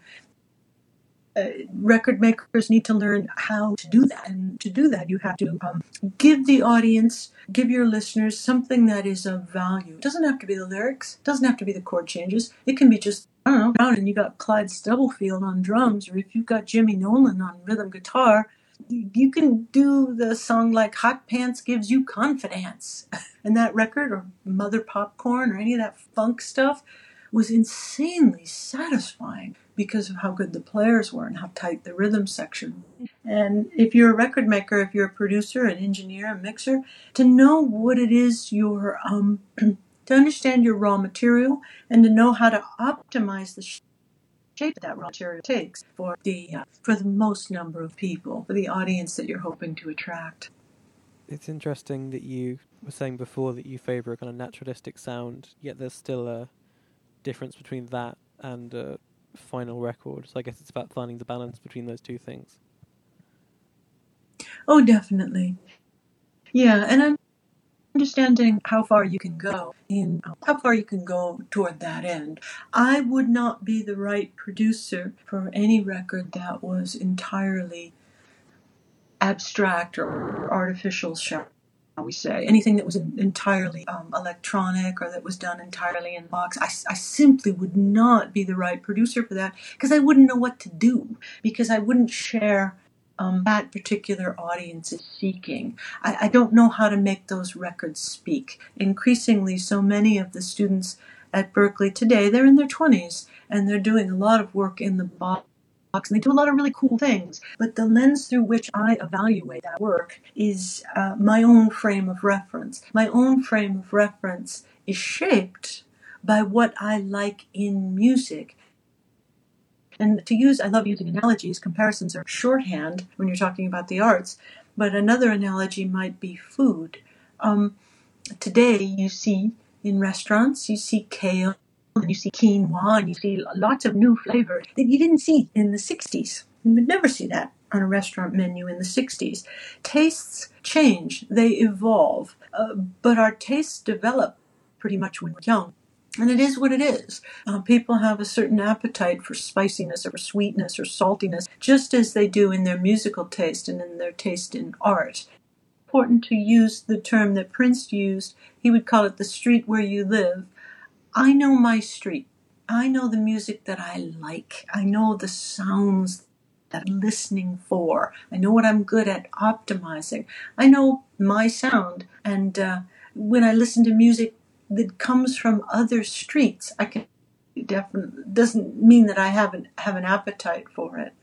uh, record makers need to learn how to do that. And to do that, you have to um, give the audience, give your listeners something that is of value. It doesn't have to be the lyrics, it doesn't have to be the chord changes. It can be just I don't know, and you got Clyde Stubblefield on drums, or if you've got Jimmy Nolen on rhythm guitar, you can do the song like Hot Pants Gives You Confidence. *laughs* And that record, or Mother Popcorn, or any of that funk stuff, was insanely satisfying because of how good the players were and how tight the rhythm section. And if you're a record maker, if you're a producer, an engineer, a mixer, to know what it is you're um, *clears throat* to understand your raw material and to know how to optimize the shape that raw material takes for the uh, for the most number of people, for the audience that you're hoping to attract. It's interesting that you were saying before that you favour a kind of naturalistic sound, yet there's still a difference between that and a final record. So I guess it's about finding the balance between those two things. Oh, definitely. Yeah, and understanding how far you can go in how far you can go toward that end. I would not be the right producer for any record that was entirely abstract or artificial, shall we say. Anything that was entirely um, electronic or that was done entirely in box, I, I simply would not be the right producer for that because I wouldn't know what to do because I wouldn't share um, that particular audience is seeking. I, I don't know how to make those records speak. Increasingly, so many of the students at Berklee today, they're in their 20s and they're doing a lot of work in the box and they do a lot of really cool things. But the lens through which I evaluate that work is uh, my own frame of reference. My own frame of reference is shaped by what I like in music and to use, I love using analogies. Comparisons are shorthand when you're talking about the arts. But another analogy might be food. Um, today, you see in restaurants, you see kale, and you see quinoa, and you see lots of new flavors that you didn't see in the 60s. You would never see that on a restaurant menu in the 60s. Tastes change, they evolve, uh, but our tastes develop pretty much when we're young. And it is what it is. Uh, people have a certain appetite for spiciness or sweetness or saltiness, just as they do in their musical taste and in their taste in art. Important to use the term that Prince used. He would call it the street where you live. I know my street. I know the music that I like. I know the sounds that I'm listening for. I know what I'm good at optimizing. I know my sound. And uh, when I listen to music that comes from other streets. I can definitely doesn't mean that I haven't have an appetite for it.